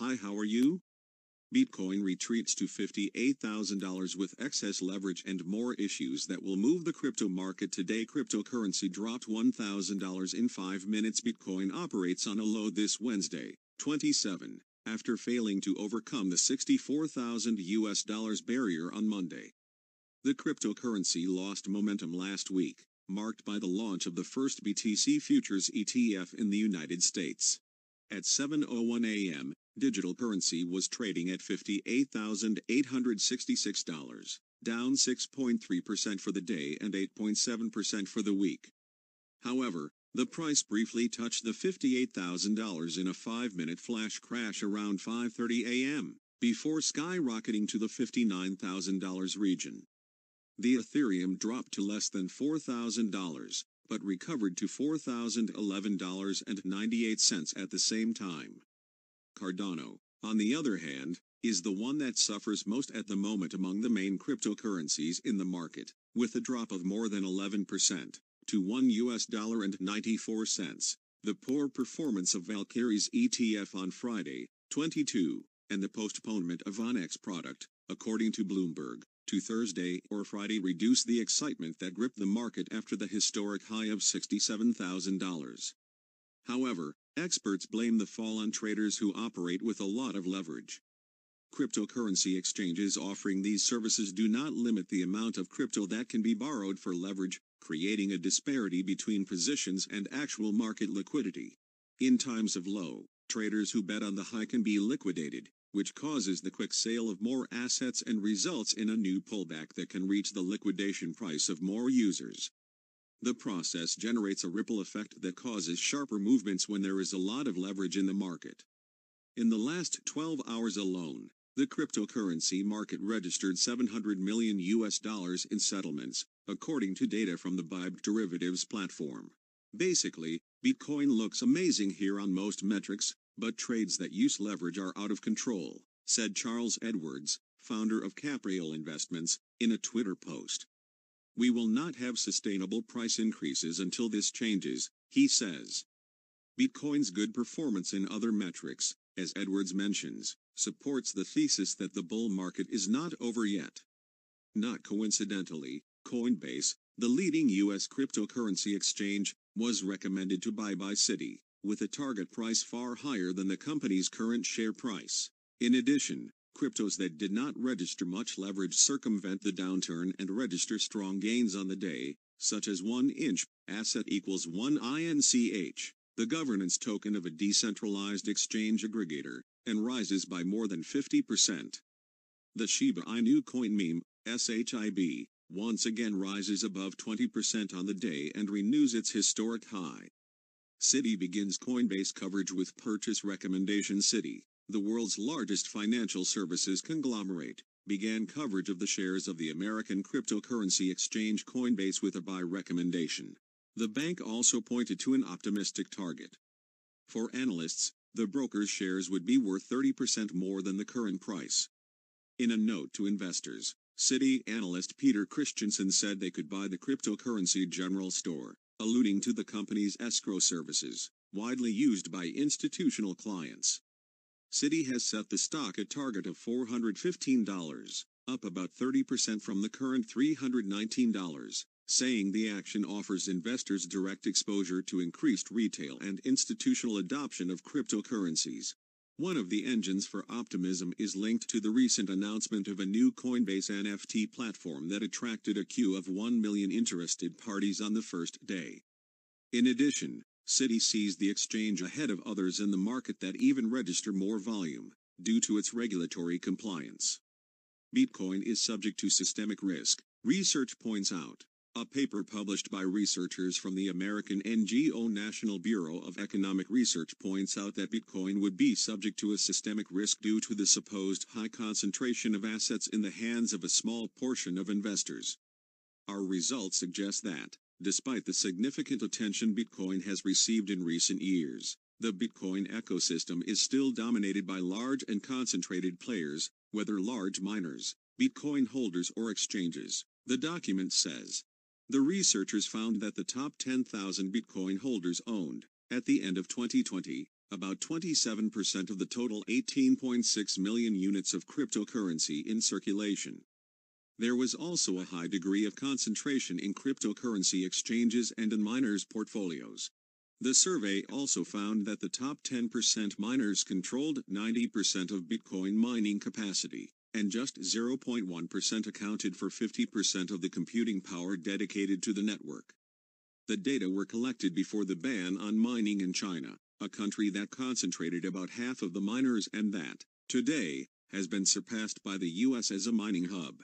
Hi, how are you? Bitcoin retreats to $58,000 with excess leverage and more issues that will move the crypto market today. Cryptocurrency dropped $1,000 in 5 minutes. Bitcoin operates on a low this Wednesday, 27, after failing to overcome the 64,000 US dollars barrier on Monday. The cryptocurrency lost momentum last week, marked by the launch of the first BTC futures ETF in the United States. At 7:01 a.m., digital currency was trading at $58,866, down 6.3% for the day and 8.7% for the week. However, the price briefly touched the $58,000 in a 5-minute flash crash around 5:30 a.m. before skyrocketing to the $59,000 region. The Ethereum dropped to less than $4,000, but recovered to $4,011.98 at the same time. Cardano, on the other hand, is the one that suffers most at the moment among the main cryptocurrencies in the market, with a drop of more than 11% to 1 US dollar and 94 cents. The poor performance of Valkyrie's ETF on Friday, 22, and the postponement of Onyx product, according to Bloomberg, to Thursday or Friday reduce the excitement that gripped the market after the historic high of $67,000. However, experts blame the fall on traders who operate with a lot of leverage. Cryptocurrency exchanges offering these services do not limit the amount of crypto that can be borrowed for leverage, creating a disparity between positions and actual market liquidity. In times of low, traders who bet on the high can be liquidated, which causes the quick sale of more assets and results in a new pullback that can reach the liquidation price of more users. The process generates a ripple effect that causes sharper movements when there is a lot of leverage in the market. In the last 12 hours alone, the cryptocurrency market registered 700 million US dollars in settlements, according to data from the BIBE derivatives platform. Basically, Bitcoin looks amazing here on most metrics, but trades that use leverage are out of control, said Charles Edwards, founder of Capriole Investments, in a Twitter post. We will not have sustainable price increases until this changes, he says. Bitcoin's good performance in other metrics, as Edwards mentions, supports the thesis that the bull market is not over yet. Not coincidentally, Coinbase, the leading U.S. cryptocurrency exchange, was recommended to buy by Citi, with a target price far higher than the company's current share price. In addition, cryptos that did not register much leverage circumvent the downturn and register strong gains on the day, such as 1 inch asset equals 1 INCH, the governance token of a decentralized exchange aggregator, and rises by more than 50%. The Shiba Inu coin meme, SHIB, once again rises above 20% on the day and renews its historic high. Citi begins Coinbase coverage with purchase recommendation Citi, the world's largest financial services conglomerate, began coverage of the shares of the American cryptocurrency exchange Coinbase with a buy recommendation. The bank also pointed to an optimistic target. For analysts, the broker's shares would be worth 30% more than the current price. In a note to investors, Citi analyst Peter Christiansen said they could buy the cryptocurrency general store, alluding to the company's escrow services, widely used by institutional clients. Citi has set the stock a target of $415, up about 30% from the current $319, saying the action offers investors direct exposure to increased retail and institutional adoption of cryptocurrencies. One of the engines for optimism is linked to the recent announcement of a new Coinbase NFT platform that attracted a queue of 1 million interested parties on the first day. In addition, Citi sees the exchange ahead of others in the market that even register more volume, due to its regulatory compliance. Bitcoin is subject to systemic risk, research points out. A paper published by researchers from the American NGO National Bureau of Economic Research points out that Bitcoin would be subject to a systemic risk due to the supposed high concentration of assets in the hands of a small portion of investors. Our results suggest that, despite the significant attention Bitcoin has received in recent years, the Bitcoin ecosystem is still dominated by large and concentrated players, whether large miners, Bitcoin holders or exchanges, the document says. The researchers found that the top 10,000 Bitcoin holders owned, at the end of 2020, about 27% of the total 18.6 million units of cryptocurrency in circulation. There was also a high degree of concentration in cryptocurrency exchanges and in miners' portfolios. The survey also found that the top 10% miners controlled 90% of Bitcoin mining capacity, and just 0.1% accounted for 50% of the computing power dedicated to the network. The data were collected before the ban on mining in China, a country that concentrated about half of the miners and that, today, has been surpassed by the US as a mining hub.